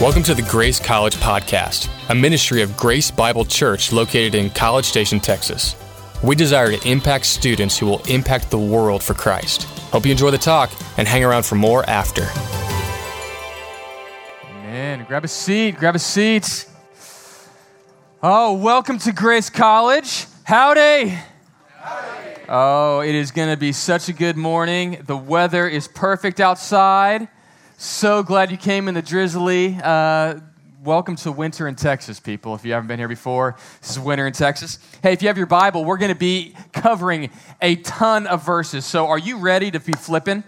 Welcome to the Grace College Podcast, a ministry of Grace Bible Church located in College Station, Texas. We desire to impact students who will impact the world for Christ. Hope you enjoy the talk and hang around for more after. Amen. Grab a seat. Grab a seat. Oh, welcome to Grace College. Howdy. Howdy. Oh, it is going to be such a good morning. The weather is perfect outside. So glad you came in the drizzly. Uh, welcome to winter in Texas, people. If you haven't been here before, this is winter in Texas. Hey, if you have your Bible, we're going to be covering a ton of verses. So, are you ready to be flipping?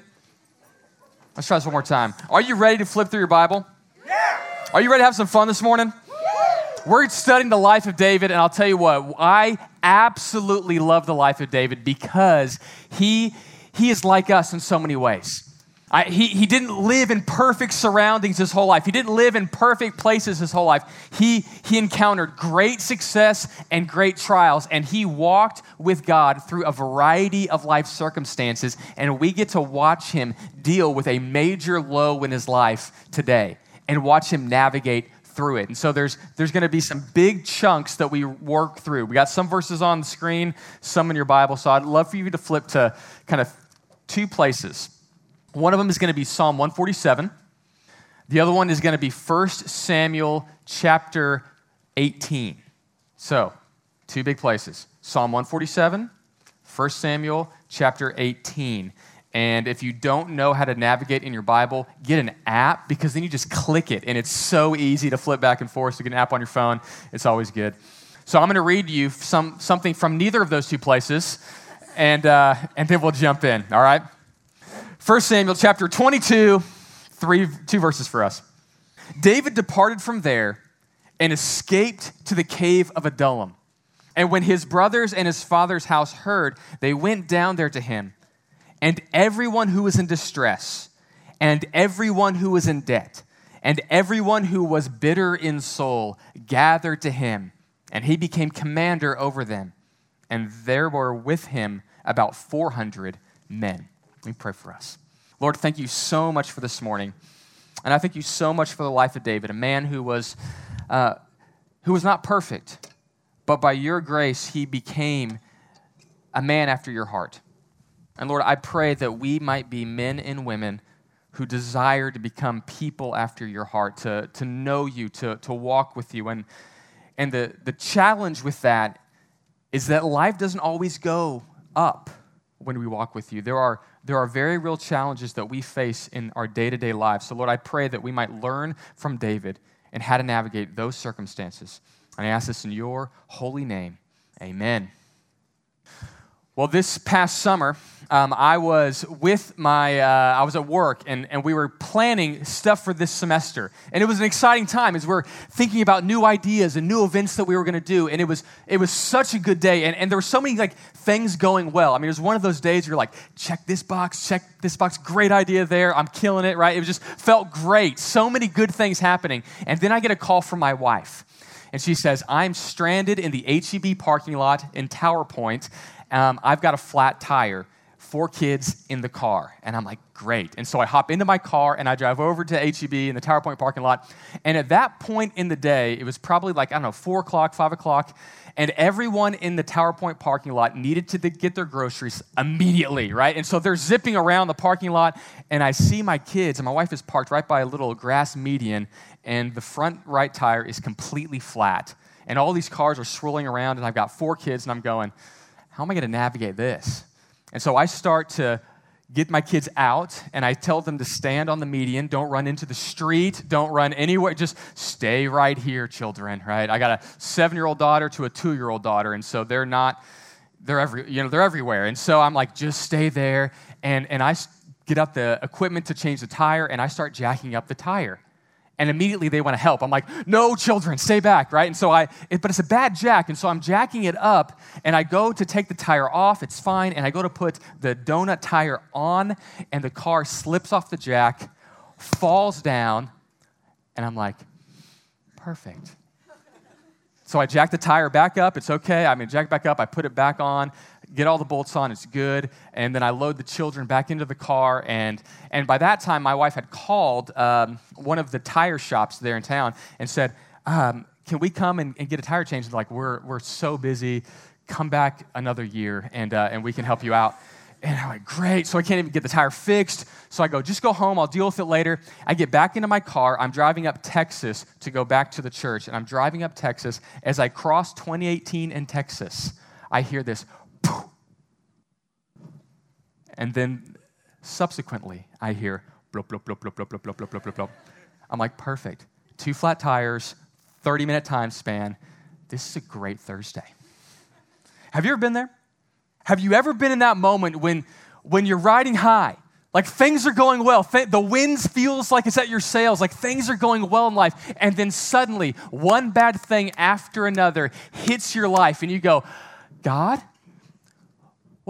Let's try this one more time. Are you ready to flip through your Bible? Yeah. Are you ready to have some fun this morning? We're studying the life of David, and I'll tell you what, I absolutely love the life of David because he, he is like us in so many ways. I, he, he didn't live in perfect surroundings his whole life. He didn't live in perfect places his whole life. He, he encountered great success and great trials, and he walked with God through a variety of life circumstances. And we get to watch him deal with a major low in his life today and watch him navigate through it. And so there's, there's going to be some big chunks that we work through. We got some verses on the screen, some in your Bible. So I'd love for you to flip to kind of two places. One of them is going to be Psalm 147. The other one is going to be 1 Samuel chapter 18. So, two big places Psalm 147, 1 Samuel chapter 18. And if you don't know how to navigate in your Bible, get an app because then you just click it and it's so easy to flip back and forth. So, get an app on your phone, it's always good. So, I'm going to read you some, something from neither of those two places and, uh, and then we'll jump in, all right? 1 Samuel chapter 22, three, two verses for us. David departed from there and escaped to the cave of Adullam. And when his brothers and his father's house heard, they went down there to him. And everyone who was in distress, and everyone who was in debt, and everyone who was bitter in soul gathered to him, and he became commander over them. And there were with him about 400 men. Let me pray for us. Lord, thank you so much for this morning. And I thank you so much for the life of David, a man who was, uh, who was not perfect, but by your grace, he became a man after your heart. And Lord, I pray that we might be men and women who desire to become people after your heart, to, to know you, to, to walk with you. And, and the, the challenge with that is that life doesn't always go up when we walk with you. There are, there are very real challenges that we face in our day to day lives. So, Lord, I pray that we might learn from David and how to navigate those circumstances. And I ask this in your holy name. Amen. Well, this past summer, um, I was with my, uh, I was at work and, and we were planning stuff for this semester. And it was an exciting time as we are thinking about new ideas and new events that we were going to do. And it was, it was such a good day. And, and there were so many like things going well. I mean, it was one of those days you're like, check this box, check this box, great idea there. I'm killing it, right? It just felt great. So many good things happening. And then I get a call from my wife. And she says, I'm stranded in the HEB parking lot in Tower Point. Um, I've got a flat tire four kids in the car. And I'm like, great. And so I hop into my car and I drive over to HEB in the Tower Point parking lot. And at that point in the day, it was probably like, I don't know, four o'clock, five o'clock. And everyone in the Tower Point parking lot needed to get their groceries immediately, right? And so they're zipping around the parking lot. And I see my kids, and my wife is parked right by a little grass median. And the front right tire is completely flat. And all these cars are swirling around. And I've got four kids, and I'm going, how am I going to navigate this? And so I start to get my kids out and I tell them to stand on the median. Don't run into the street. Don't run anywhere. Just stay right here, children, right? I got a seven year old daughter to a two year old daughter. And so they're not, they're every, you know, they're everywhere. And so I'm like, just stay there. And, and I get out the equipment to change the tire and I start jacking up the tire and immediately they want to help. I'm like, no, children, stay back, right? And so I, it, but it's a bad jack, and so I'm jacking it up, and I go to take the tire off, it's fine, and I go to put the donut tire on, and the car slips off the jack, falls down, and I'm like, perfect. So I jack the tire back up, it's okay. I mean, jack back up, I put it back on, get all the bolts on, it's good. And then I load the children back into the car. And, and by that time, my wife had called um, one of the tire shops there in town and said, um, Can we come and, and, get a tire change? And like, we're, we're so busy. Come back another year and, uh, and we can help you out. And I'm like, great. So I can't even get the tire fixed. So I go, just go home. I'll deal with it later. I get back into my car. I'm driving up Texas to go back to the church. And I'm driving up Texas. As I cross 2018 in Texas, I hear this. And then subsequently, I hear blop, blop, blop, blop, blop, blop, blop, blop, blop, blop. I'm like, perfect. Two flat tires, 30 minute time span. This is a great Thursday. Have you ever been there? Have you ever been in that moment when, when you're riding high? Like things are going well. The wind feels like it's at your sails. Like things are going well in life. And then suddenly, one bad thing after another hits your life, and you go, God,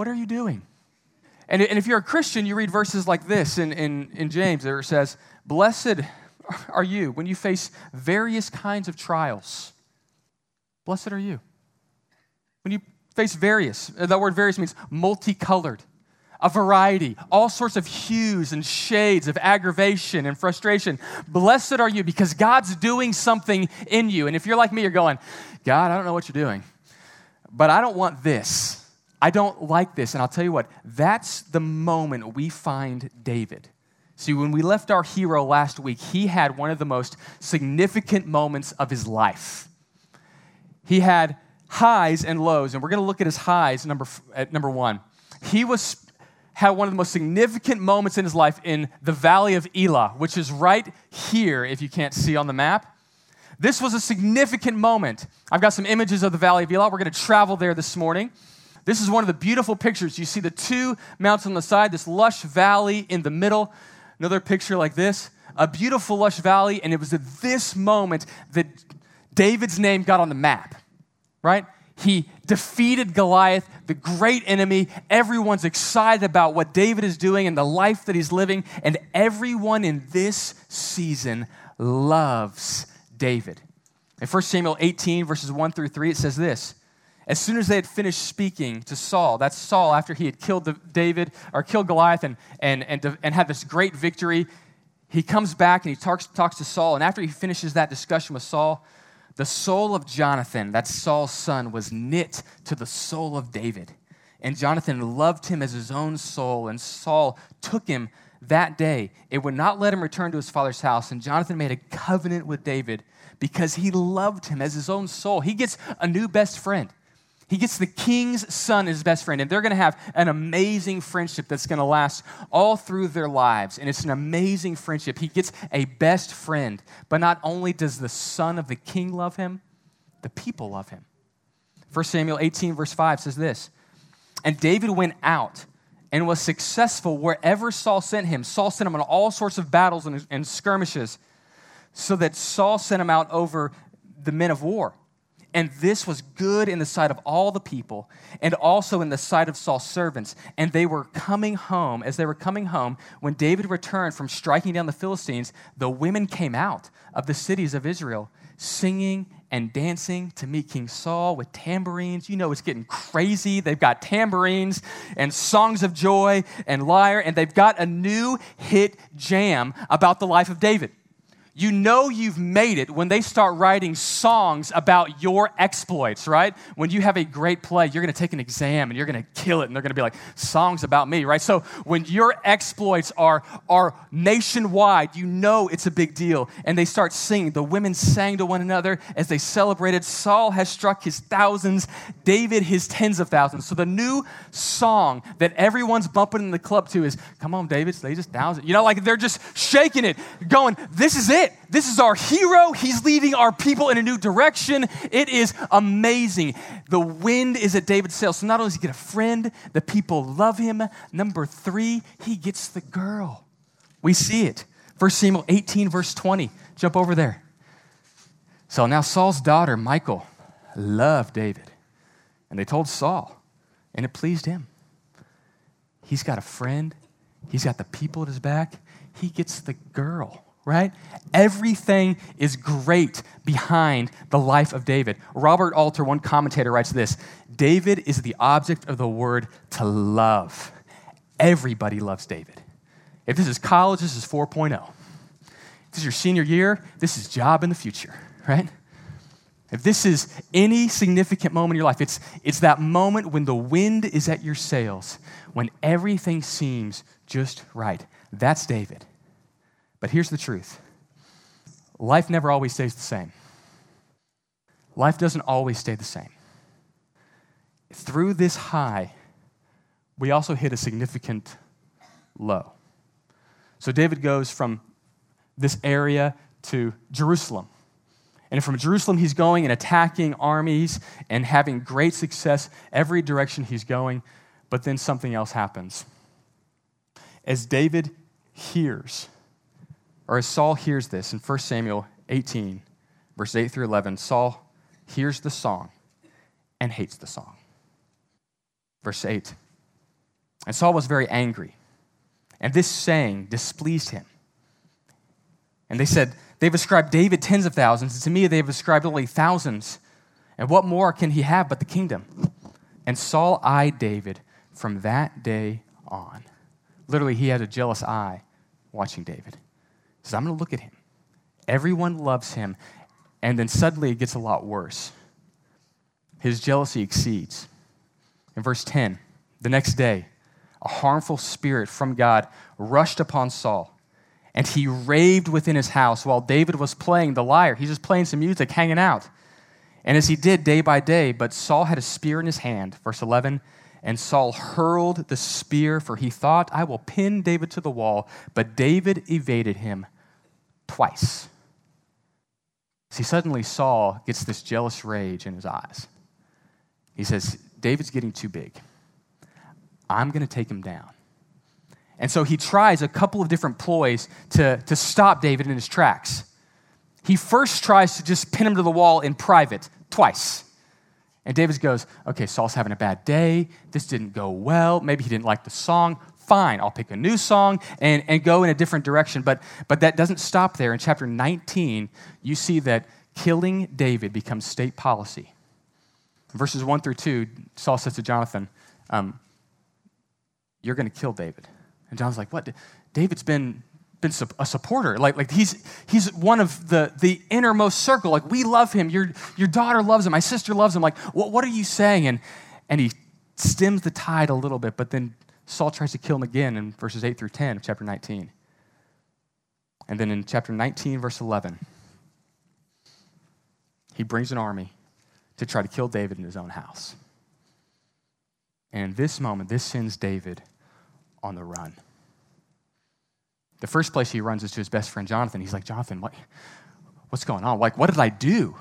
what are you doing? And, and if you're a Christian, you read verses like this in, in, in James, where it says, Blessed are you when you face various kinds of trials. Blessed are you. When you face various. That word various means multicolored, a variety, all sorts of hues and shades of aggravation and frustration. Blessed are you because God's doing something in you. And if you're like me, you're going, God, I don't know what you're doing, but I don't want this. I don't like this. And I'll tell you what, that's the moment we find David. See, when we left our hero last week, he had one of the most significant moments of his life. He had highs and lows, and we're going to look at his highs number, at number one. He was had one of the most significant moments in his life in the valley of Elah, which is right here, if you can't see on the map. This was a significant moment. I've got some images of the valley of Elah. We're going to travel there this morning. This is one of the beautiful pictures. You see the two mountains on the side, this lush valley in the middle. Another picture like this, a beautiful lush valley, and it was at this moment that David's name got on the map right? He defeated Goliath, the great enemy. Everyone's excited about what David is doing and the life that he's living. And everyone in this season loves David. In 1 Samuel 18, verses 1 through 3, it says this As soon as they had finished speaking to Saul, that's Saul after he had killed David or killed Goliath and, and, and, and had this great victory, he comes back and he talks, talks to Saul. And after he finishes that discussion with Saul, the soul of Jonathan, that's Saul's son, was knit to the soul of David. And Jonathan loved him as his own soul, and Saul took him that day. It would not let him return to his father's house. And Jonathan made a covenant with David because he loved him as his own soul. He gets a new best friend. He gets the king's son as his best friend, and they're going to have an amazing friendship that's going to last all through their lives. And it's an amazing friendship. He gets a best friend, but not only does the son of the king love him, the people love him. 1 Samuel 18, verse 5 says this And David went out and was successful wherever Saul sent him. Saul sent him on all sorts of battles and, and skirmishes, so that Saul sent him out over the men of war. And this was good in the sight of all the people, and also in the sight of Saul's servants. And they were coming home. As they were coming home, when David returned from striking down the Philistines, the women came out of the cities of Israel, singing and dancing to meet King Saul with tambourines. You know, it's getting crazy. They've got tambourines and songs of joy and lyre, and they've got a new hit jam about the life of David. You know you've made it when they start writing songs about your exploits, right? When you have a great play, you're going to take an exam and you're going to kill it, and they're going to be like, songs about me, right? So when your exploits are, are nationwide, you know it's a big deal. And they start singing. The women sang to one another as they celebrated. Saul has struck his thousands, David his tens of thousands. So the new song that everyone's bumping in the club to is, Come on, David, slay just thousand. You know, like they're just shaking it, going, This is it it. This is our hero. He's leading our people in a new direction. It is amazing. The wind is at David's sails. So not only does he get a friend, the people love him. Number three, he gets the girl. We see it. 1 Samuel 18, verse 20. Jump over there. So now Saul's daughter, Michal, loved David. And they told Saul, and it pleased him. He's got a friend, he's got the people at his back. He gets the girl right? Everything is great behind the life of David. Robert Alter, one commentator, writes this David is the object of the word to love. Everybody loves David. If this is college, this is 4.0. If this is your senior year, this is job in the future, right? If this is any significant moment in your life, it's, it's that moment when the wind is at your sails, when everything seems just right. That's David. But here's the truth life never always stays the same. Life doesn't always stay the same. Through this high, we also hit a significant low. So David goes from this area to Jerusalem. And from Jerusalem, he's going and attacking armies and having great success every direction he's going. But then something else happens. As David hears, or as Saul hears this in 1 Samuel 18, verses 8 through 11, Saul hears the song and hates the song. Verse 8 And Saul was very angry, and this saying displeased him. And they said, They've ascribed David tens of thousands, and to me they've ascribed only thousands. And what more can he have but the kingdom? And Saul eyed David from that day on. Literally, he had a jealous eye watching David. Says, I'm going to look at him. Everyone loves him. And then suddenly it gets a lot worse. His jealousy exceeds. In verse 10, the next day, a harmful spirit from God rushed upon Saul and he raved within his house while David was playing the lyre. He's just playing some music, hanging out. And as he did day by day, but Saul had a spear in his hand, verse 11, and Saul hurled the spear, for he thought, I will pin David to the wall. But David evaded him twice. See, suddenly Saul gets this jealous rage in his eyes. He says, David's getting too big. I'm going to take him down. And so he tries a couple of different ploys to, to stop David in his tracks. He first tries to just pin him to the wall in private, twice. And David goes, Okay, Saul's having a bad day. This didn't go well. Maybe he didn't like the song. Fine, I'll pick a new song and, and go in a different direction. But, but that doesn't stop there. In chapter 19, you see that killing David becomes state policy. Verses 1 through 2, Saul says to Jonathan, um, You're going to kill David. And John's like, what? David's been, been a supporter. Like, like he's, he's one of the, the innermost circle. Like, we love him. Your, your daughter loves him. My sister loves him. Like, what, what are you saying? And, and he stems the tide a little bit, but then Saul tries to kill him again in verses 8 through 10 of chapter 19. And then in chapter 19, verse 11, he brings an army to try to kill David in his own house. And in this moment, this sends David on the run. The first place he runs is to his best friend Jonathan. He's like, Jonathan, what, what's going on? Like, what did I do?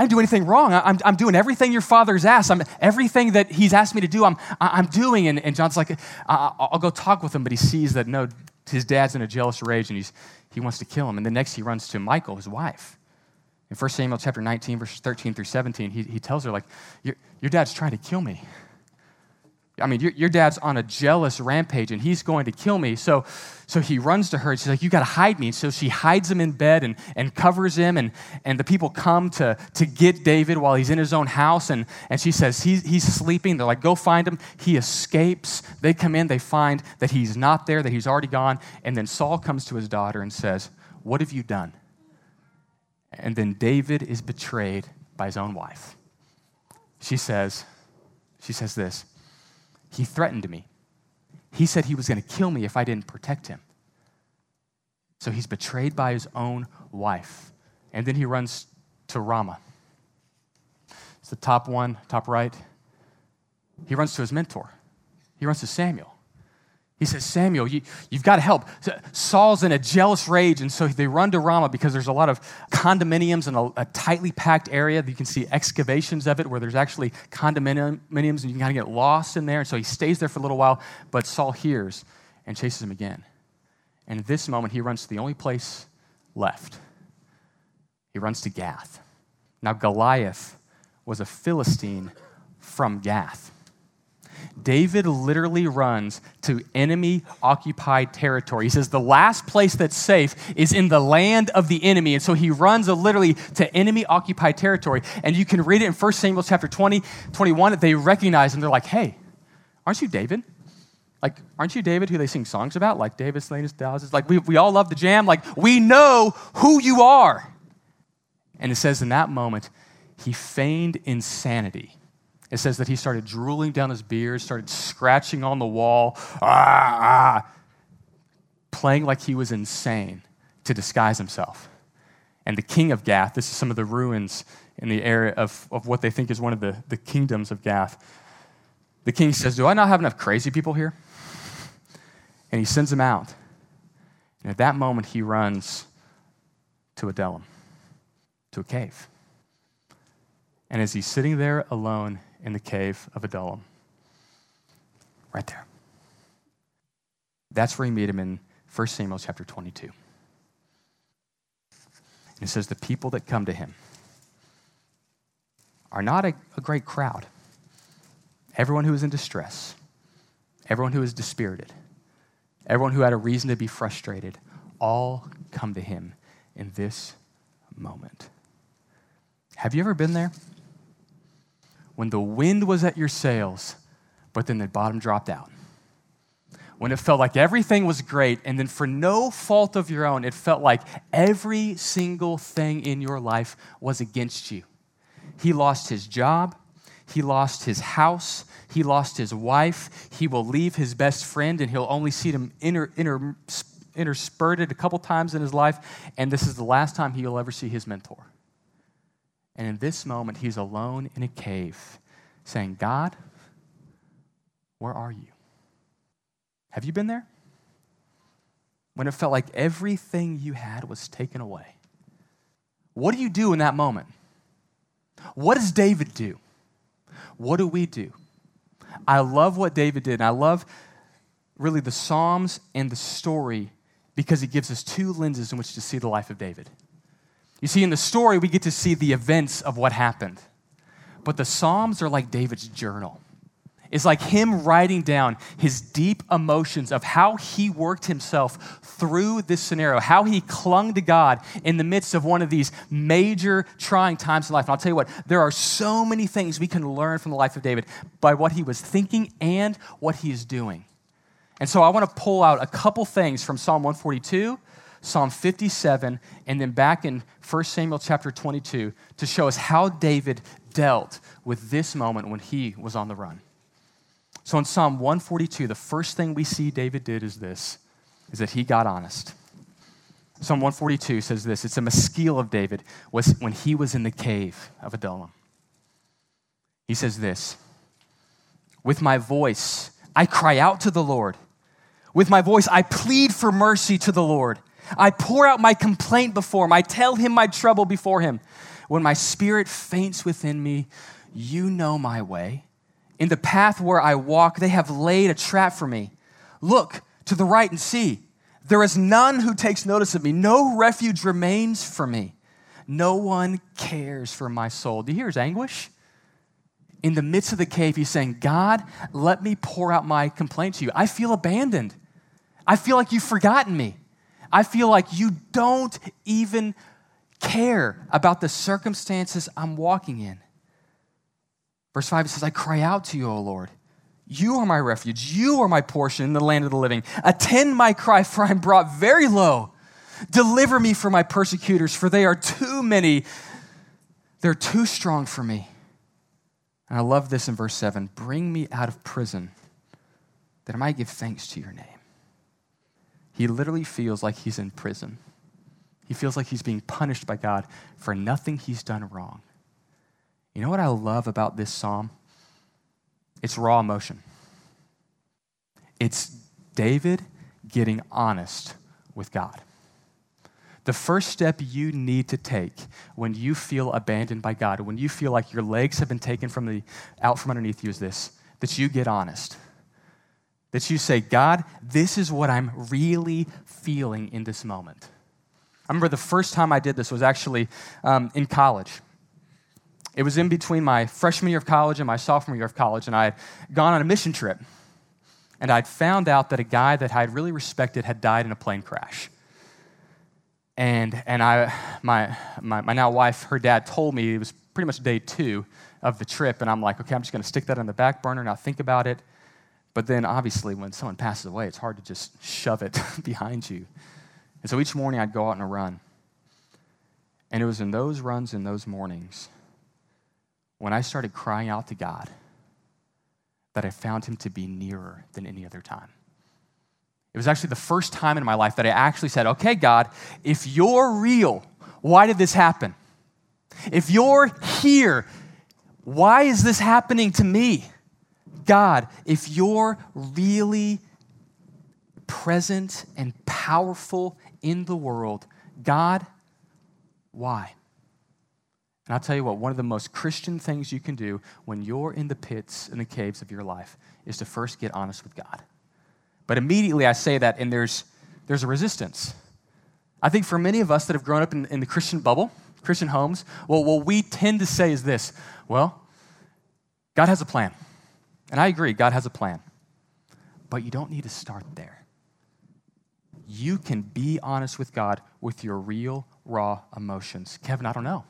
I didn't do anything wrong. I'm, I'm doing everything your father's asked. I'm, everything that he's asked me to do, I'm, I'm doing. And, and John's like, I'll go talk with him, but he sees that no, his dad's in a jealous rage and he's, he wants to kill him. And then next he runs to Michal, his wife. In 1 Samuel chapter 19, verses 13 through 17, he, he tells her, like, your, your dad's trying to kill me. I mean, your, your dad's on a jealous rampage and he's going to kill me. So, so he runs to her and she's like, You got to hide me. So she hides him in bed and, and covers him. And, and the people come to, to get David while he's in his own house. And, and she says, he's, he's sleeping. They're like, Go find him. He escapes. They come in, they find that he's not there, that he's already gone. And then Saul comes to his daughter and says, What have you done? And then David is betrayed by his own wife. She says, She says this. He threatened me. He said he was going to kill me if I didn't protect him. So he's betrayed by his own wife. And then he runs to Rama. It's the top one, top right. He runs to his mentor. He runs to Samuel. He says, Samuel, you, have got to help. Saul's in a jealous rage, and so they run to Ramah because there's a lot of condominiums in a, a tightly packed area. You can see excavations of it where there's actually condominiums, and you can kind of get lost in there. And so he stays there for a little while, but Saul hears and chases him again. And at this moment, he runs to the only place left. He runs to Gath. Now, Goliath was a Philistine from Gath. David literally runs to enemy occupied territory. He says the last place that's safe is in the land of the enemy. And so he runs literally to enemy occupied territory. And you can read it in 1 Samuel chapter 20, 21. They recognize him. They're like, hey, aren't you David? Like, aren't you David who they sing songs about? Like, David slain his thousands. Like, we, we all love the jam. Like, we know who you are. And it says in that moment, he feigned insanity. It says that he started drooling down his beard, started scratching on the wall, ah, ah, playing like he was insane to disguise himself. And the king of Gath, this is some of the ruins in the area of, of what they think is one of the, the kingdoms of Gath. The king says, Do I not have enough crazy people here? And he sends them out. And at that moment, he runs to Adullam, to a cave. And as he's sitting there alone in the cave of Adullam, right there, that's where he meet him in 1 Samuel chapter 22. And it says, The people that come to him are not a, a great crowd. Everyone who is in distress, everyone who is dispirited, everyone who had a reason to be frustrated, all come to him in this moment. Have you ever been there? When the wind was at your sails, but then the bottom dropped out. When it felt like everything was great, and then for no fault of your own, it felt like every single thing in your life was against you. He lost his job, he lost his house, he lost his wife, he will leave his best friend, and he'll only see him inter, inter, interspurted a couple times in his life, and this is the last time he'll ever see his mentor. And in this moment, he's alone in a cave saying, God, where are you? Have you been there? When it felt like everything you had was taken away. What do you do in that moment? What does David do? What do we do? I love what David did, and I love really the Psalms and the story because it gives us two lenses in which to see the life of David. You see, in the story, we get to see the events of what happened. But the Psalms are like David's journal. It's like him writing down his deep emotions of how he worked himself through this scenario, how he clung to God in the midst of one of these major trying times in life. And I'll tell you what, there are so many things we can learn from the life of David by what he was thinking and what he is doing. And so I want to pull out a couple things from Psalm 142 Psalm 57, and then back in 1 Samuel chapter 22 to show us how David dealt with this moment when he was on the run. So in Psalm 142, the first thing we see David did is this, is that he got honest. Psalm 142 says this, it's a maskil of David was when he was in the cave of Adullam. He says this, with my voice, I cry out to the Lord. With my voice, I plead for mercy to the Lord. I pour out my complaint before him. I tell him my trouble before him. When my spirit faints within me, you know my way. In the path where I walk, they have laid a trap for me. Look to the right and see. There is none who takes notice of me. No refuge remains for me. No one cares for my soul. Do you hear his anguish? In the midst of the cave, he's saying, God, let me pour out my complaint to you. I feel abandoned. I feel like you've forgotten me. I feel like you don't even care about the circumstances I'm walking in. Verse 5 it says, I cry out to you, O Lord. You are my refuge. You are my portion in the land of the living. Attend my cry, for I'm brought very low. Deliver me from my persecutors, for they are too many. They're too strong for me. And I love this in verse 7 Bring me out of prison, that I might give thanks to your name. He literally feels like he's in prison. He feels like he's being punished by God for nothing he's done wrong. You know what I love about this psalm? It's raw emotion. It's David getting honest with God. The first step you need to take when you feel abandoned by God, when you feel like your legs have been taken from the, out from underneath you, is this that you get honest. That you say, God, this is what I'm really feeling in this moment. I remember the first time I did this was actually um, in college. it was in between my freshman year of college and my sophomore year of college, and I had gone on a mission trip. And I'd found out that a guy that I had really respected had died in a plane crash. And, and I, my, my, my now wife, her dad told me it was pretty much day two of the trip. And I'm like, okay, I'm just to stick that on the back burner, and not think about it. But then obviously, when someone passes away, it's hard to just shove it behind you. And so each morning I'd go out on a run. And it was in those runs in those mornings when I started crying out to God that I found him to be nearer than any other time. It was actually the first time in my life that I actually said, okay, God, if you're real, why did this happen? If you're here, why is this happening to me? God, if you're really present and powerful in the world, God, why? And I'll tell you what, one of the most Christian things you can do when you're in the pits and the caves of your life is to first get honest with God. But immediately I say that, and there's, there's a resistance. I think for many of us that have grown up in, in the Christian bubble, Christian homes, well, what we tend to say is this well, God has a plan. And I agree, God has a plan. But you don't need to start there. You can be honest with God with your real, raw emotions. Kevin, I don't know.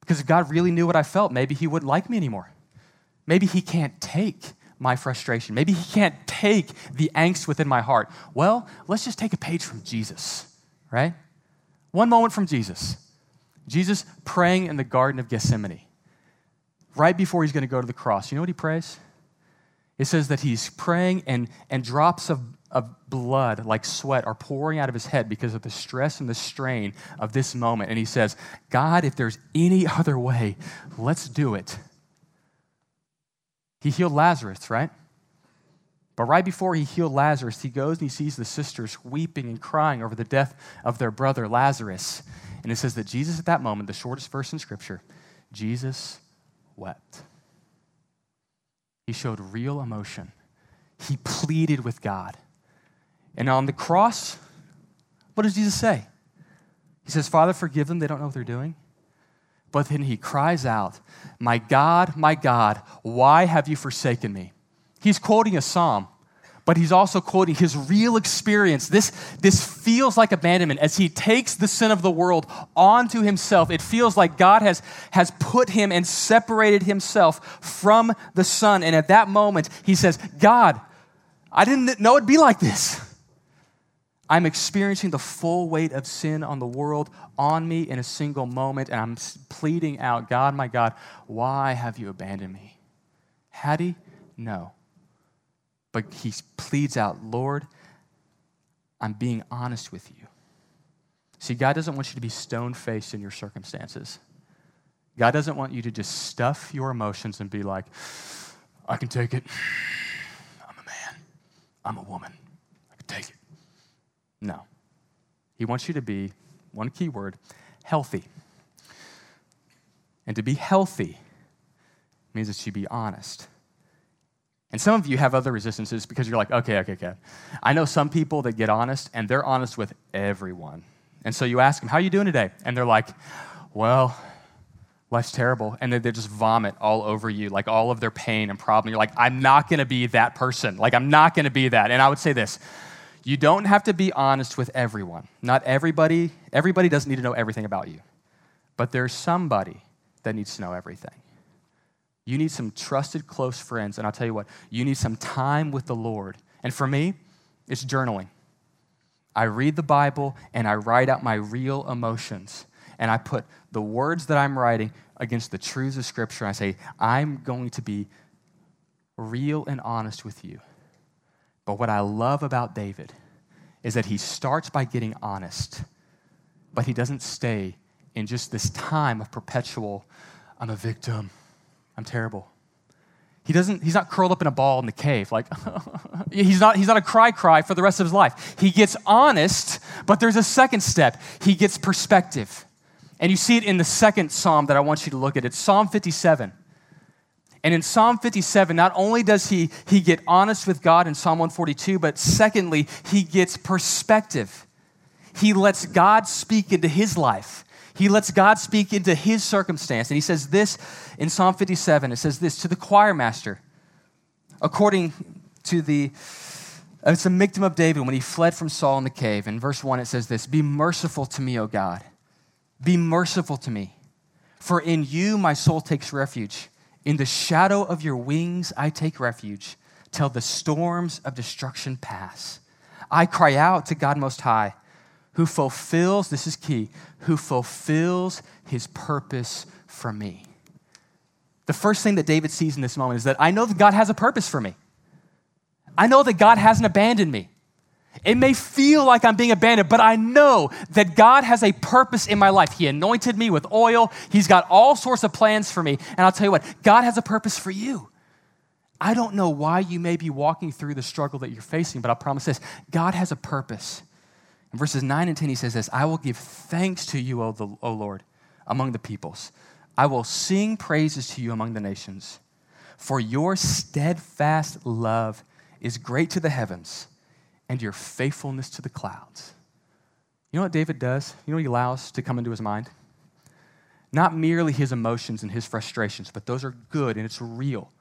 Because if God really knew what I felt, maybe He wouldn't like me anymore. Maybe He can't take my frustration. Maybe He can't take the angst within my heart. Well, let's just take a page from Jesus, right? One moment from Jesus. Jesus praying in the Garden of Gethsemane, right before He's going to go to the cross. You know what He prays? It says that He's praying and, and drops of of blood, like sweat, are pouring out of his head because of the stress and the strain of this moment. And he says, God, if there's any other way, let's do it. He healed Lazarus, right? But right before he healed Lazarus, he goes and he sees the sisters weeping and crying over the death of their brother Lazarus. And it says that Jesus, at that moment, the shortest verse in Scripture, Jesus wept. He showed real emotion. He pleaded with God. And on the cross, what does Jesus say? He says, Father, forgive them. They don't know what they're doing. But then he cries out, My God, my God, why have you forsaken me? He's quoting a psalm, but he's also quoting his real experience. This, this feels like abandonment as he takes the sin of the world onto himself. It feels like God has, has put him and separated himself from the Son. And at that moment, he says, God, I didn't know it'd be like this. I'm experiencing the full weight of sin on the world on me in a single moment, and I'm pleading out, God, my God, why have you abandoned me? Had he? No. But he pleads out, Lord, I'm being honest with you. See, God doesn't want you to be stone faced in your circumstances. God doesn't want you to just stuff your emotions and be like, I can take it. I'm a man. I'm a woman. I can take it. No. He wants you to be, one key word, healthy. And to be healthy means that you be honest. And some of you have other resistances because you're like, okay, okay, okay. I know some people that get honest and they're honest with everyone. And so you ask them, how are you doing today? And they're like, well, life's terrible. And then they just vomit all over you, like all of their pain and problem. You're like, I'm not going to be that person. Like, I'm not going to be that. And I would say this you don't have to be honest with everyone. Not everybody, everybody doesn't need to know everything about you. But there's somebody that needs to know everything. You need some trusted, close friends. And I'll tell you what, you need some time with the Lord. And for me, it's journaling. I read the Bible and I write out my real emotions. And I put the words that I'm writing against the truths of Scripture. I say, I'm going to be real and honest with you. But what I love about David is that he starts by getting honest, but he doesn't stay in just this time of perpetual, I'm a victim, I'm terrible. He doesn't, he's not curled up in a ball in the cave. Like, he's not, he's not a cry cry for the rest of his life. He gets honest, but there's a second step. He gets perspective. And you see it in the second psalm that I want you to look at. It's Psalm 57. And in Psalm 57, not only does he, he get honest with God in Psalm 142, but secondly, he gets perspective. He lets God speak into his life. He lets God speak into his circumstance. And he says this in Psalm 57 it says this to the choir master, according to the. Uh, it's a Michtam of David when he fled from Saul in the cave. In verse 1, it says this Be merciful to me, O God. Be merciful to me. For in you my soul takes refuge. In the shadow of your wings I take refuge till the storms of destruction pass. I cry out to God Most High, who fulfills, this is key, who fulfills his purpose for me. The first thing that David sees in this moment is that I know that God has a purpose for me. I know that God hasn't abandoned me. It may feel like I'm being abandoned, but I know that God has a purpose in my life. He anointed me with oil. He's got all sorts of plans for me. And I'll tell you what, God has a purpose for you. I don't know why you may be walking through the struggle that you're facing, but I promise this God has a purpose. In verses 9 and 10, he says this I will give thanks to you, o, the, o Lord, among the peoples. I will sing praises to you among the nations. For your steadfast love is great to the heavens, and your faithfulness to the clouds. You know what David does? You know what he allows to come into his mind? Not merely his emotions and his frustrations, but those are good and it's real.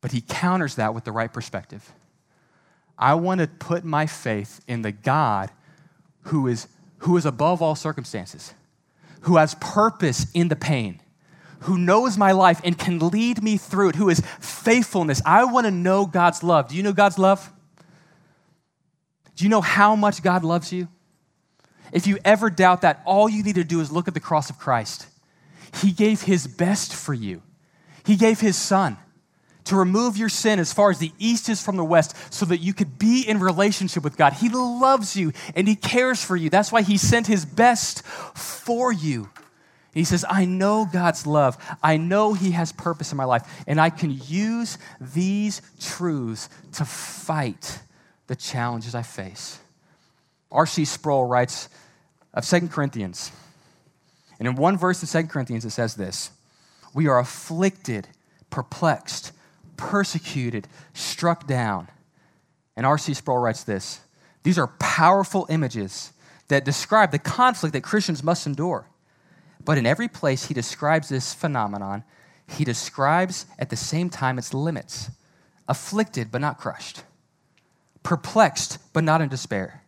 But he counters that with the right perspective. I want to put my faith in the God who is, who is above all circumstances, who has purpose in the pain, who knows my life and can lead me through it, who is faithfulness. I want to know God's love. Do you know God's love? Do you know how much God loves you? If you ever doubt that, all you need to do is look at the cross of Christ. He gave his best for you, he gave his son to remove your sin as far as the east is from the west so that you could be in relationship with God. He loves you and He cares for you. That's why He sent His best for you. He says, I know God's love. I know He has purpose in my life, and I can use these truths to fight the challenges I face. R.C. Sproul writes of Second Corinthians, and in one verse of Second Corinthians, it says this We are afflicted, perplexed, persecuted, struck down. And R.C. Sproul writes this These are powerful images that describe the conflict that Christians must endure. But in every place he describes this phenomenon, he describes at the same time its limits afflicted but not crushed, perplexed but not in despair,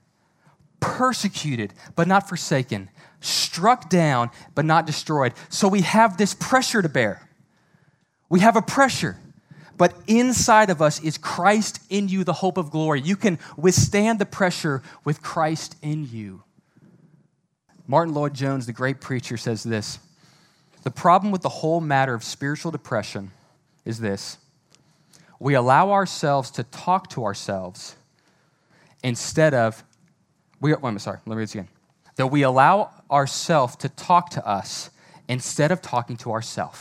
persecuted but not forsaken, struck down but not destroyed. So we have this pressure to bear. We have a pressure but inside of us is Christ in you, the hope of glory. You can withstand the pressure with Christ in you. Martyn Lloyd-Jones, the great preacher, says this The problem with the whole matter of spiritual depression is this we allow ourselves to talk to ourselves instead of, we, wait, I'm sorry, let me read this again. That we allow ourselves to talk to us instead of talking to ourselves.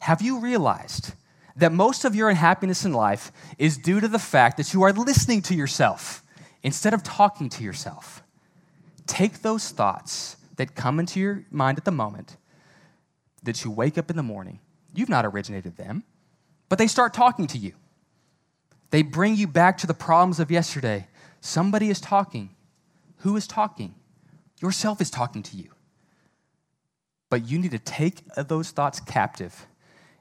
Have you realized that most of your unhappiness in life is due to the fact that you are listening to yourself instead of talking to yourself. Take those thoughts that come into your mind at the moment, that you wake up in the morning, you've not originated them, but they start talking to you. They bring you back to the problems of yesterday. Somebody is talking. Who is talking? Yourself is talking to you. But you need to take those thoughts captive.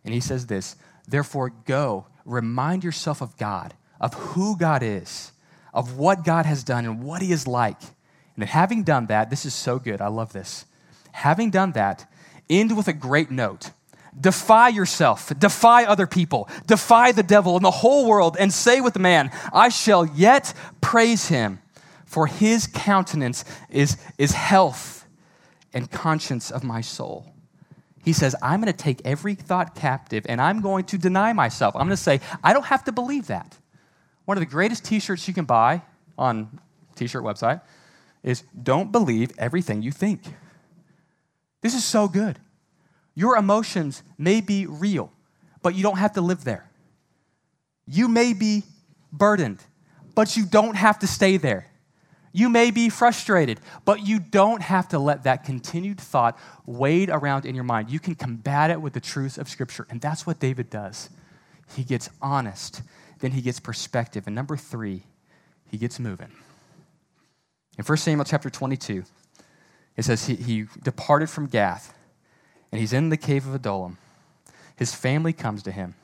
And he says this Therefore, go, remind yourself of God, of who God is, of what God has done and what He is like. And having done that, this is so good. I love this. Having done that, end with a great note. Defy yourself, defy other people, defy the devil and the whole world, and say with man, I shall yet praise him, for his countenance is, is health and conscience of my soul. He says, I'm going to take every thought captive and I'm going to deny myself. I'm going to say, I don't have to believe that. One of the greatest t shirts you can buy on t shirt website is don't believe everything you think. This is so good. Your emotions may be real, but you don't have to live there. You may be burdened, but you don't have to stay there. You may be frustrated, but you don't have to let that continued thought wade around in your mind. You can combat it with the truths of Scripture. And that's what David does. He gets honest, then he gets perspective. And number three, he gets moving. In 1 Samuel chapter 22, It says he, he departed from Gath, and he's in the cave of Adullam. His family comes to him.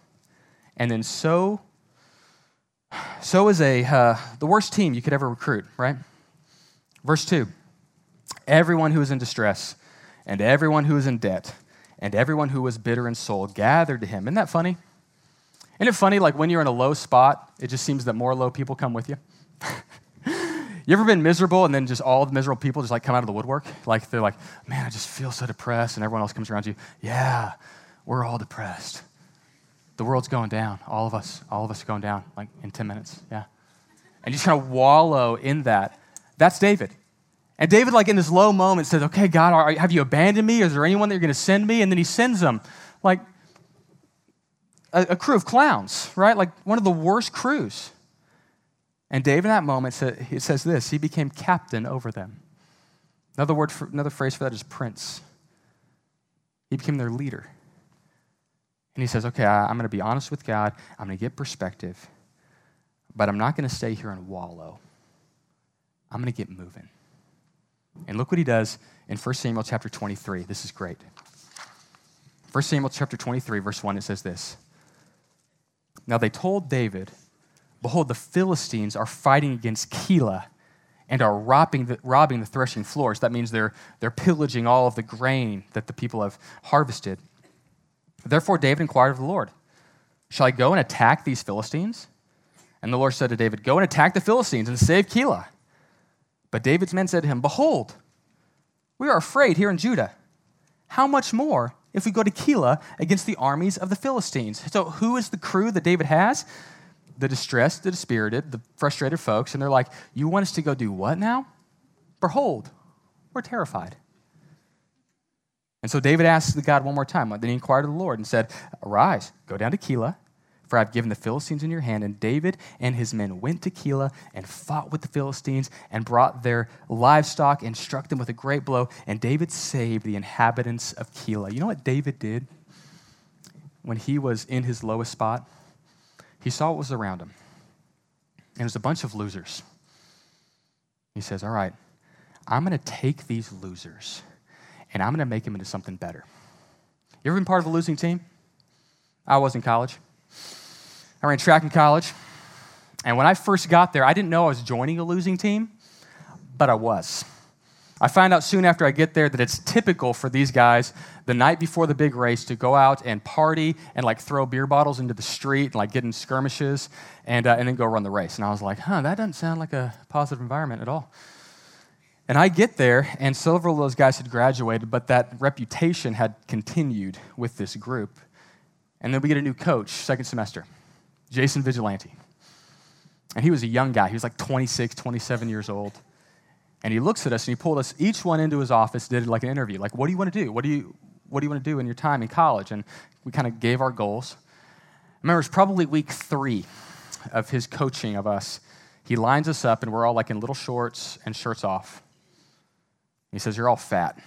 And then so, so is a, uh, the worst team you could ever recruit, right? Verse 2 Everyone who was in distress, and everyone who was in debt, and everyone who was bitter in soul gathered to him. Isn't that funny? Isn't it funny, like when you're in a low spot, it just seems that more low people come with you? you ever been miserable and then just all the miserable people just like come out of the woodwork? Like they're like, man, I just feel so depressed, and everyone else comes around you. Yeah, we're all depressed. The world's going down. All of us, all of us are going down, like in 10 minutes. Yeah. And you just kind of wallow in that. That's David. And David, like in this low moment, says, Okay, God, are, have you abandoned me? Is there anyone that you're going to send me? And then he sends them, like a, a, crew of clowns, right? Like one of the worst crews. And David, in that moment, he says this He became captain over them. Another word, for, another phrase for that is prince. He became their leader. And he says, Okay, I, I'm going to be honest with God. I'm going to get perspective, but I'm not going to stay here and wallow. I'm going to get moving. And look what he does in 1 Samuel chapter 23. This is great. 1 Samuel chapter 23, verse 1, it says this Now they told David, Behold, the Philistines are fighting against Keilah and are robbing the, robbing the threshing floors. That means they're, they're pillaging all of the grain that the people have harvested. Therefore, David inquired of the Lord, Shall I go and attack these Philistines? And the Lord said to David, Go and attack the Philistines and save Keilah. But David's men said to him, Behold, we are afraid here in Judah. How much more if we go to Keilah against the armies of the Philistines? So, who is the crew that David has? The distressed, the dispirited, the frustrated folks. And they're like, You want us to go do what now? Behold, we're terrified. And so David asked the God one more time. Then he inquired of the Lord and said, Arise, go down to Keilah for I've given the Philistines in your hand. And David and his men went to Keilah and fought with the Philistines and brought their livestock and struck them with a great blow. And David saved the inhabitants of Keilah. You know what David did when he was in his lowest spot? He saw what was around him. And it was a bunch of losers. He says, All right, I'm going to take these losers and I'm going to make them into something better. You ever been part of a losing team? I was in college. I ran track in college. And when I first got there, I didn't know I was joining a losing team, but I was. I find out soon after I get there that it's typical for these guys the night before the big race to go out and party and like throw beer bottles into the street and like get in skirmishes and, uh, and then go run the race. And I was like, huh, that doesn't sound like a positive environment at all. And I get there, and several of those guys had graduated, but that reputation had continued with this group. And then we get a new coach, second semester. Jason Vigilante. And he was a young guy. He was like 26, 27 years old. And he looks at us and he pulled us each one into his office, did like an interview. Like, what do you want to do? What do you, what do you want to do in your time in college? And we kind of gave our goals. I remember it was probably week three of his coaching of us. He lines us up and we're all like in little shorts and shirts off. He says, You're all fat.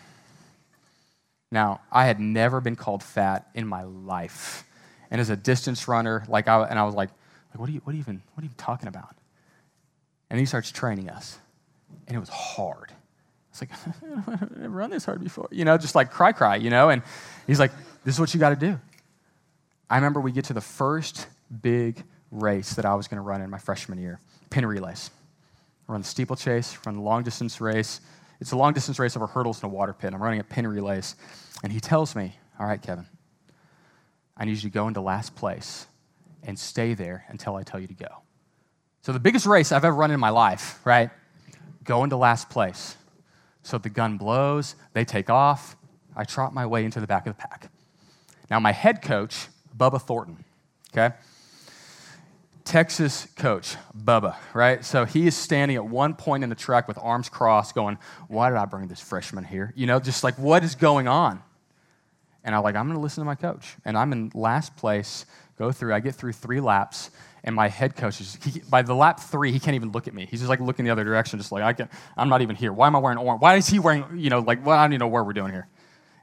Now, I had never been called fat in my life and as a distance runner, like I, and I was like, like what, are you, what, are you even, what are you talking about? And he starts training us, and it was hard. It's like, I've never run this hard before, you know, just like cry, cry, you know. And he's like, this is what you got to do. I remember we get to the first big race that I was going to run in my freshman year, Penn Relays. run the steeplechase, run the long distance race. It's a long distance race over hurdles and a water pit. I'm running a Penn Relays. And he tells me, All right, Kevin, I need you to go into last place and stay there until I tell you to go. So, the biggest race I've ever run in my life, right? Go into last place. So, the gun blows, they take off. I trot my way into the back of the pack. Now, my head coach, Bubba Thornton, okay? Texas coach, Bubba, right? So he is standing at one point in the track with arms crossed, going, Why did I bring this freshman here? You know, just like, what is going on? And I'm like, I'm going to listen to my coach. And I'm in last place, go through. I get through three laps, and my head coach is, he, by the lap three, he can't even look at me. He's just like looking the other direction, just like, I can, I'm not even here. Why am I wearing orange? Why is he wearing, you know, like, well, I don't even know where we're doing here.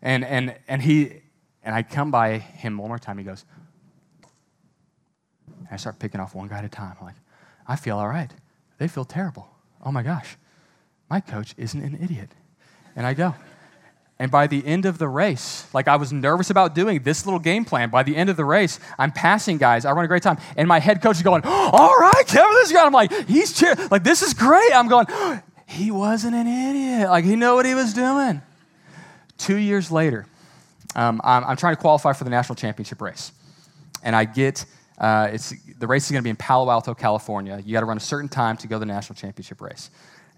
And, and, and he, and I come by him one more time. He goes, I start picking off one guy at a time. I'm like, I feel all right. They feel terrible. Oh my gosh, my coach isn't an idiot. And I go. And by the end of the race, like I was nervous about doing this little game plan. By the end of the race, I'm passing guys. I run a great time. And my head coach is going, All right, Kevin, this guy. I'm like, He's cheering. Like, this is great. I'm going, He wasn't an idiot. Like, he knew what he was doing. Two years later, um, I'm, I'm, trying to qualify for the national championship race. And I get, uh, it's, the race is going to be in Palo Alto, California. You got to run a certain time to go to the national championship race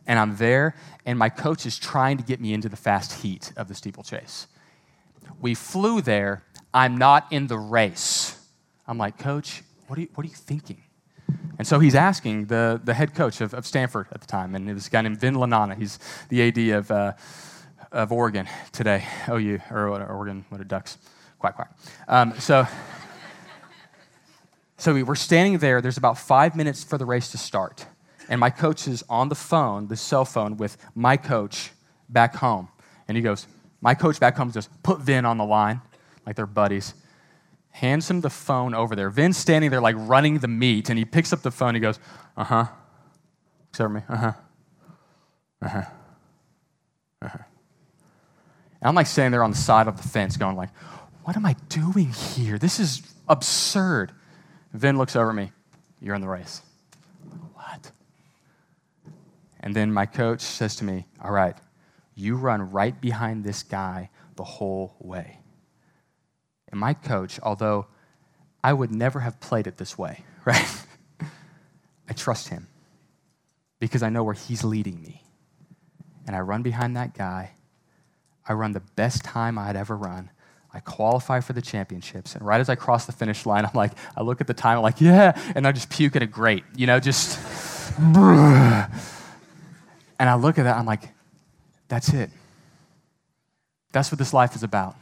and I'm there, and my coach is trying to get me into the fast heat of the steeplechase. We flew there. I'm not in the race. I'm like, Coach, what are you, what are you thinking? And so he's asking the, the head coach of, of Stanford at the time, and it was a guy named Vin Lananna. He's the AD of, uh, of Oregon today, OU, or what, Oregon, what are ducks? Quack, quack. Um, so, so we were standing there. There's about five minutes for the race to start and my coach is on the phone, the cell phone, with my coach back home. And he goes, My coach back home goes, Put Vin on the line, like they're buddies. Hands him the phone over there. Vin's standing there, like running the meet, and he picks up the phone. He goes, Uh huh. Over me, uh huh. Uh huh. Uh huh. And I'm like standing there on the side of the fence, going, like, What am I doing here? This is absurd. Vin looks over at me. You're in the race. And then my coach says to me, All right, you run right behind this guy the whole way. And my coach, although I would never have played it this way, right? I trust him because I know where he's leading me. And I run behind that guy. I run the best time I'd ever run. I qualify for the championships. And right as I cross the finish line, I'm like, I look at the time, I'm like, yeah. And I just puke at a grate, you know, just. And I look at that, I'm like, that's it. That's what this life is about.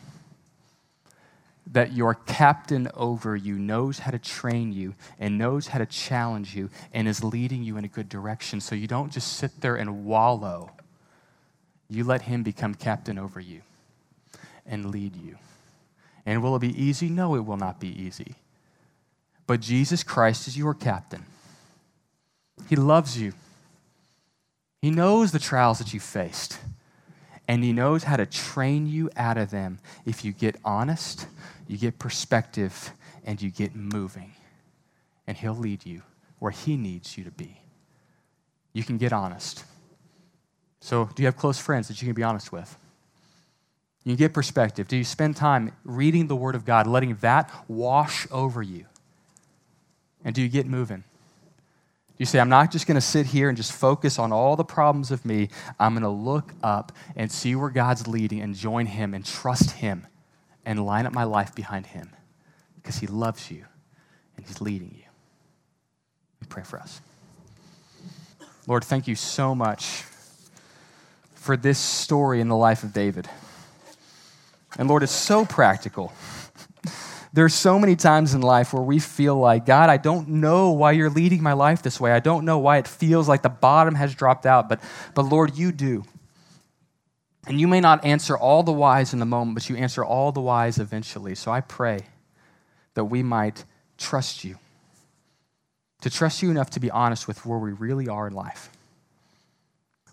That your captain over you knows how to train you and knows how to challenge you and is leading you in a good direction. So you don't just sit there and wallow. You let him become captain over you and lead you. And will it be easy? No, it will not be easy. But Jesus Christ is your captain. He loves you. He knows the trials that you faced, and He knows how to train you out of them if you get honest, you get perspective, and you get moving. And He'll lead you where He needs you to be. You can get honest. So, do you have close friends that you can be honest with? You get perspective. Do you spend time reading the Word of God, letting that wash over you? And do you get moving? You say, I'm not just going to sit here and just focus on all the problems of me. I'm going to look up and see where God's leading and join Him and trust Him and line up my life behind Him because He loves you and He's leading you. We pray for us. Lord, thank you so much for this story in the life of David. And Lord, it's so practical. There's so many times in life where we feel like, God, I don't know why you're leading my life this way. I don't know why it feels like the bottom has dropped out, but, but Lord, you do. And you may not answer all the whys in the moment, but you answer all the whys eventually. So I pray that we might trust you, to trust you enough to be honest with where we really are in life,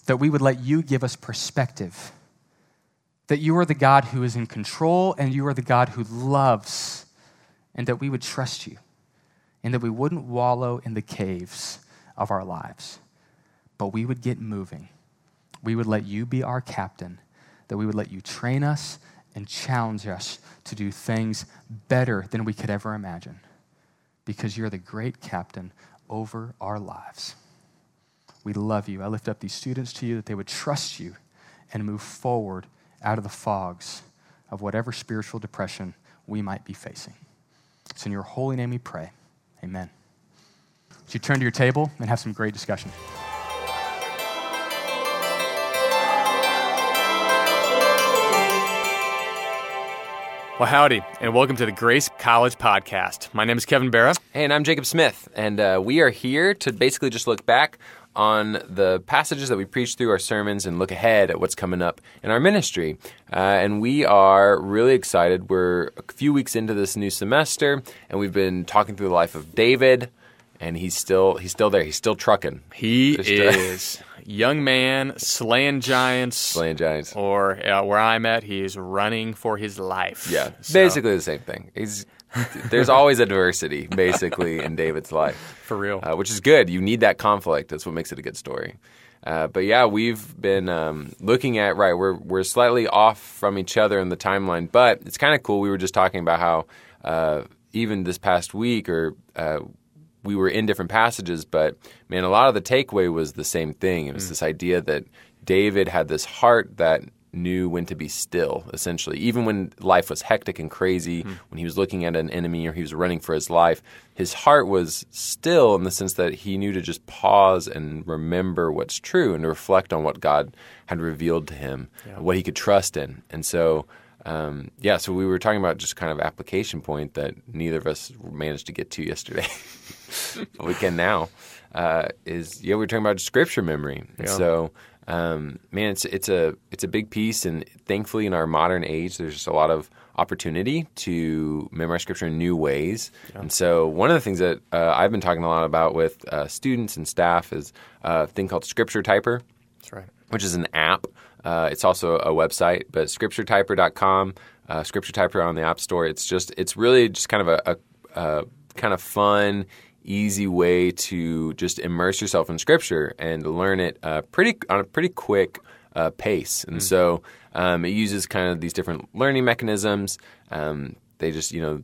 that we would let you give us perspective, that you are the God who is in control and you are the God who loves and that we would trust you and that we wouldn't wallow in the caves of our lives, but we would get moving. We would let you be our captain, that we would let you train us and challenge us to do things better than we could ever imagine because you're the great captain over our lives. We love you. I lift up these students to you that they would trust you and move forward out of the fogs of whatever spiritual depression we might be facing. It's in your holy name we pray. Amen. So you turn to your table and have some great discussion. Well, howdy, and welcome to the Grace College Podcast. My name is Kevin Barra. Hey, and I'm Jacob Smith, and uh, we are here to basically just look back on the passages that we preach through our sermons and look ahead at what's coming up in our ministry. Uh, and we are really excited. We're a few weeks into this new semester, and we've been talking through the life of David and he's still he's still there. He's still trucking, He Just, uh, is young man slaying giants. slaying giants. Or uh, where I'm at, he is running for his life. Yeah, So, basically the same thing. He's there's always adversity, basically, in David's life. for real. uh, which is good. You need that conflict. That's what makes it a good story. Uh, but yeah, we've been um, looking at right. We're we're slightly off from each other in the timeline, but it's kind of cool. We were just talking about how uh, even this past week, or uh, we were in different passages, but man, a lot of the takeaway was the same thing. It was this idea that David had this heart that knew when to be still, essentially. Even when life was hectic and crazy, when he was looking at an enemy or he was running for his life, his heart was still in the sense that he knew to just pause and remember what's true and to reflect on what God had revealed to him, what he could trust in. And so, um, yeah, so we were talking about just kind of application point that neither of us managed to get to yesterday. but we can now. Uh, is yeah, we were talking about scripture memory. And Yeah. so um, man, it's it's a it's a big piece, and thankfully in our modern age, there's just a lot of opportunity to memorize scripture in new ways. And so one of the things that uh, I've been talking a lot about with uh, students and staff is a thing called Scripture Typer That's right. which is an app. Uh, it's also a website, but scripturetyper.com, uh, Scripture Typer on the App Store. It's just it's really just kind of a, a, a kind of fun, easy way to just immerse yourself in Scripture and learn it uh, pretty on a pretty quick uh, pace. And so um, it uses kind of these different learning mechanisms. Um, they just you know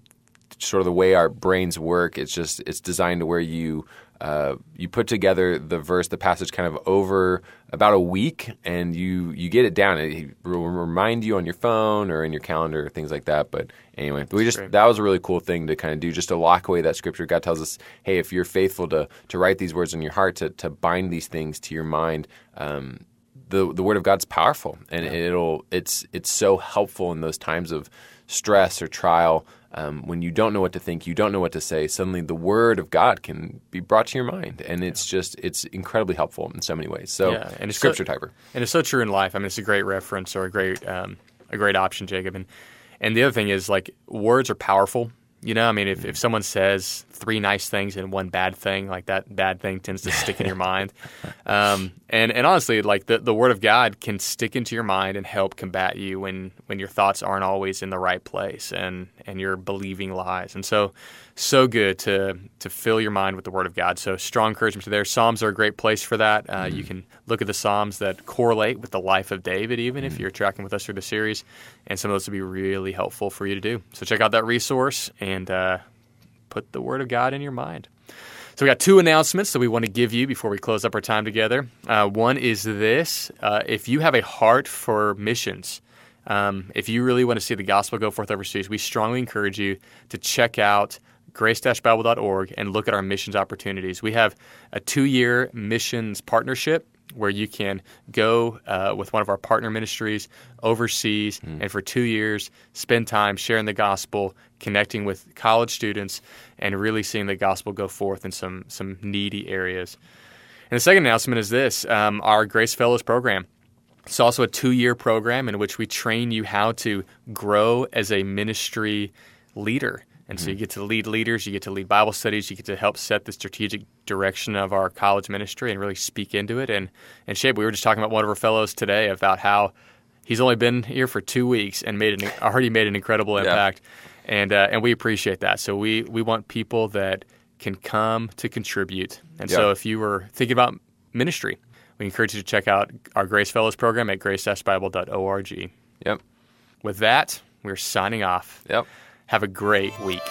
sort of the way our brains work. It's just it's designed to where you uh, you put together the verse, the passage, kind of over about a week, and you you get it down. It will remind you on your phone or in your calendar, things like that. But anyway, we just great. that was a really cool thing to kind of do, just to lock away that scripture. God tells us, hey, if you're faithful to to write these words in your heart, to to bind these things to your mind. Um, the the word of God's powerful, and it'll it's it's so helpful in those times of stress or trial um, when you don't know what to think, you don't know what to say. Suddenly, the word of God can be brought to your mind, and it's just it's incredibly helpful in so many ways. So, Yeah, and it's scripture so- typer. And it's so true in life. I mean, it's a great reference or a great um, a great option, Jacob. And and the other thing is like words are powerful. You know, I mean, if, if someone says three nice things and one bad thing, like that bad thing tends to stick in your mind. Um, and and honestly, like the, the word of God can stick into your mind and help combat you when when your thoughts aren't always in the right place and and you're believing lies. And so so good to to fill your mind with the word of God. So strong encouragement to there. Psalms are a great place for that. Uh, You can look at the Psalms that correlate with the life of David, even if you're tracking with us through the series, and some of those would be really helpful for you to do. So check out that resource and uh, put the word of God in your mind. So we got two announcements that we want to give you before we close up our time together. Uh, one is this: uh, if you have a heart for missions, um, if you really want to see the gospel go forth overseas, we strongly encourage you to check out grace-bible.org and look at our missions opportunities. We have a two-year missions partnership where you can go uh, with one of our partner ministries overseas and for two years spend time sharing the gospel, connecting with college students, and really seeing the gospel go forth in some some needy areas. And the second announcement is this: um, our Grace Fellows program. It's also a two-year program in which we train you how to grow as a ministry leader. And so you get to lead leaders, you get to lead Bible studies, you get to help set the strategic direction of our college ministry and really speak into it. And and Shape, we were just talking about one of our fellows today about how he's only been here for two weeks and made an already made an incredible impact. And uh, and we appreciate that. So we we want people that can come to contribute. And so if you were thinking about ministry, we encourage you to check out our Grace Fellows program at grace-bible.org. Yep, With that, we're signing off. yep. Have a great week.